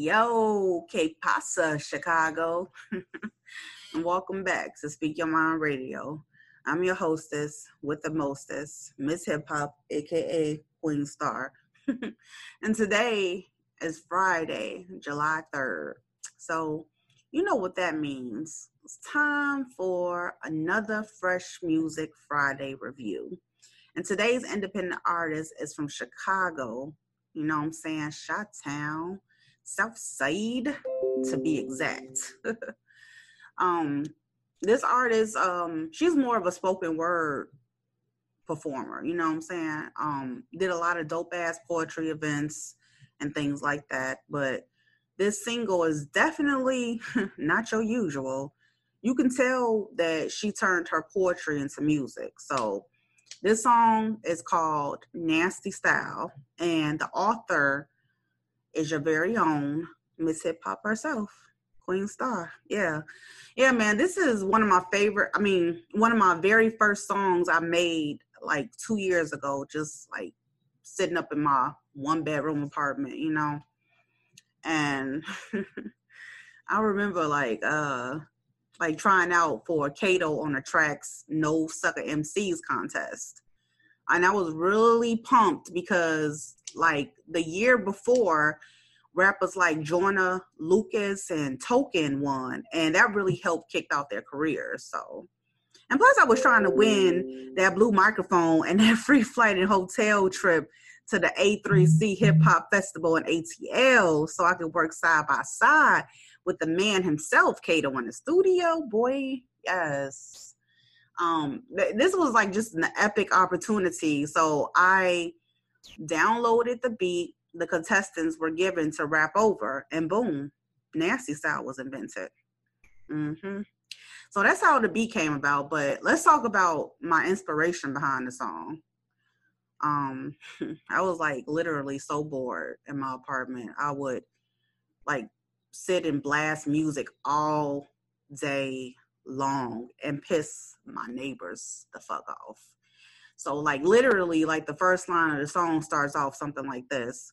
Yo, que pasa, Chicago? and welcome back to Speak Your Mind Radio. I'm your hostess with the mostest, Miss Hip Hop, aka Queen Star. and today is Friday, July 3rd. So, you know what that means. It's time for another Fresh Music Friday review. And today's independent artist is from Chicago. You know what I'm saying? Shot Town, South Side to be exact. um, this artist, um, she's more of a spoken word performer, you know what I'm saying? Um, did a lot of dope ass poetry events and things like that. But this single is definitely not your usual. You can tell that she turned her poetry into music. So this song is called Nasty Style, and the author is your very own Miss Hip Hop herself. Queen Star. Yeah. Yeah, man. This is one of my favorite, I mean, one of my very first songs I made like two years ago, just like sitting up in my one bedroom apartment, you know. And I remember like uh like trying out for Kato on the tracks No Sucker MCs contest. And I was really pumped because like the year before rappers like Joyner Lucas and Token won, and that really helped kick out their careers. So, and plus, I was trying to win that blue microphone and that free flight and hotel trip to the A3C Hip Hop Festival in ATL, so I could work side by side with the man himself, Kato, in the studio. Boy, yes. Um, th- this was like just an epic opportunity. So I downloaded the beat the contestants were given to rap over, and boom, nasty style was invented. Mm-hmm. So that's how the beat came about. But let's talk about my inspiration behind the song. Um, I was like literally so bored in my apartment. I would like sit and blast music all day long and piss my neighbors the fuck off. So like literally like the first line of the song starts off something like this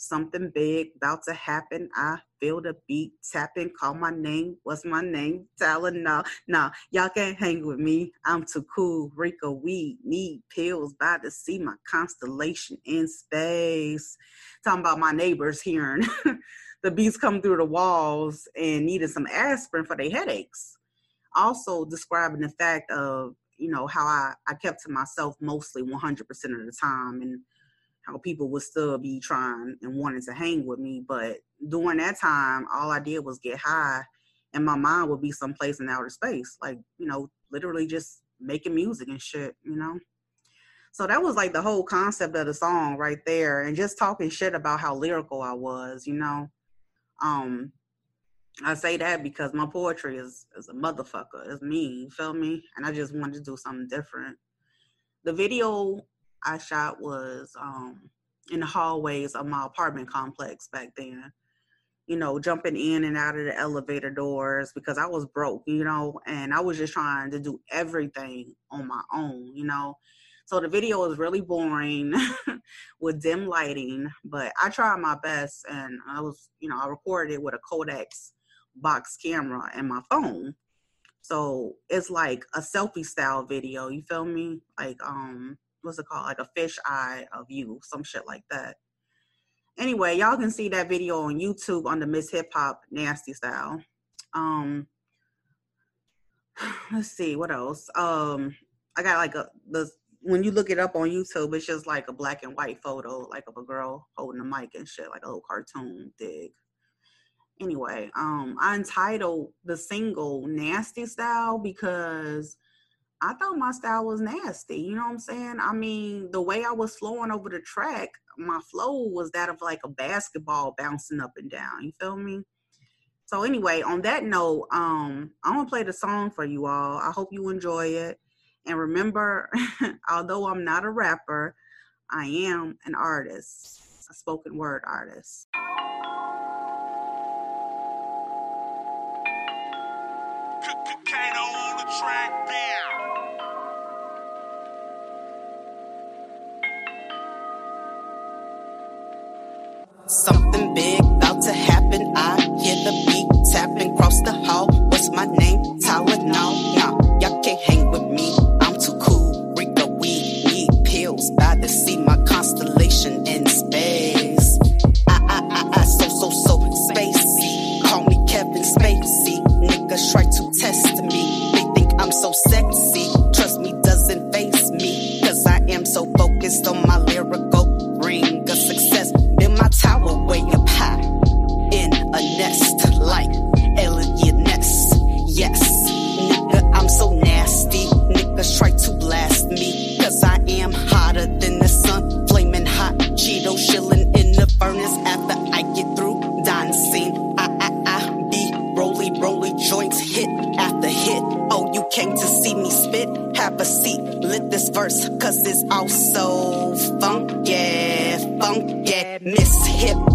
something big about to happen. I feel the beat tapping, call my name. What's my name? Talent now. Nah, y'all can't hang with me. I'm too cool. Rico weed, need pills, about to see my constellation in space. Talking about my neighbors hearing the beats come through the walls and needed some aspirin for their headaches. Also describing the fact of, you know, how I, I kept to myself mostly 100% of the time and how people would still be trying and wanting to hang with me. But during that time, all I did was get high, and my mind would be someplace in outer space, like you know, literally just making music and shit, you know. So that was like the whole concept of the song right there, and just talking shit about how lyrical I was, you know. Um, I say that because my poetry is is a motherfucker. It's me, you feel me? And I just wanted to do something different. The video I shot was um, in the hallways of my apartment complex back then. You know, jumping in and out of the elevator doors because I was broke, you know, and I was just trying to do everything on my own, you know. So the video was really boring with dim lighting, but I tried my best and I was, you know, I recorded it with a Kodak's box camera and my phone. So it's like a selfie style video, you feel me? Like um what's it called? Like a fish eye of you, some shit like that. Anyway, y'all can see that video on YouTube under Miss Hip Hop Nasty Style. Um, let's see what else. Um, I got like a the when you look it up on YouTube, it's just like a black and white photo, like of a girl holding a mic and shit, like a little cartoon dig. Anyway, um, I entitled the single Nasty Style because I thought my style was nasty. You know what I'm saying? I mean, the way I was flowing over the track, my flow was that of like a basketball bouncing up and down. You feel me? So anyway, on that note, um, I'm gonna play the song for you all. I hope you enjoy it. And remember, although I'm not a rapper, I am an artist, a spoken word artist. The track, Something big about to happen. I hear the beat tapping across the hall. What's my name? Tyler? No, no, y'all can't hang with me. I'm too cool. Rico, we need pills. About to see my constellation in space. I, I, I, I, so, so, nest like alien nest. Yes, nigga, I'm so nasty. Niggas try to blast me, cause I am hotter than the sun. Flaming hot, Cheeto chilling in the furnace after I get through dancing. I, I, I be rolly, rolly joints hit after hit. Oh, you came to see me spit? Have a seat, lit this verse, cause it's all so funky, funky. Miss Hip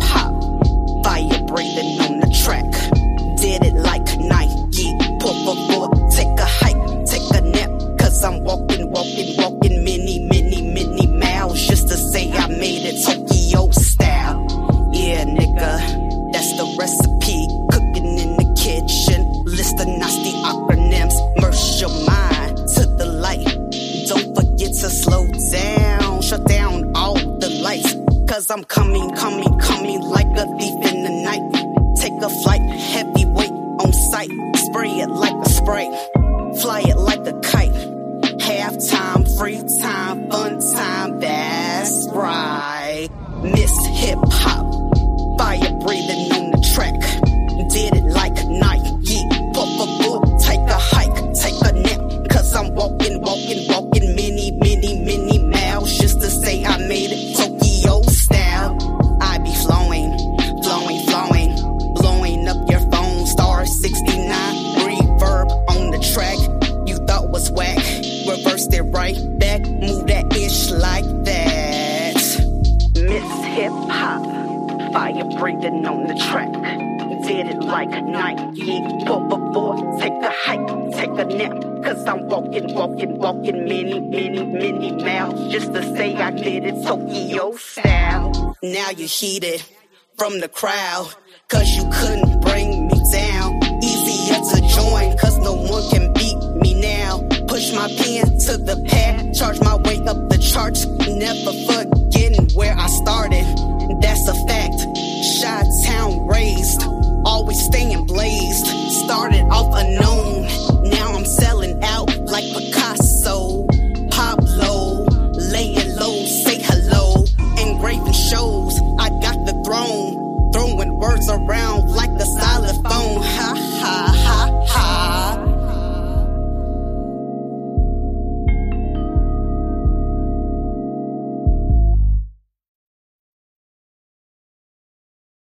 ish like that. Miss Hip Hop, fire breathing on the track. Did it like Nike. Por favor, take a hike, take a nap. Cause I'm walking, walking, walking many, many, many miles just to say I did it Tokyo style. Now you heated from the crowd, cause you couldn't bring me down. Easier to join, cause my pen to the pad, charge my way up the charts, never forgetting where I started.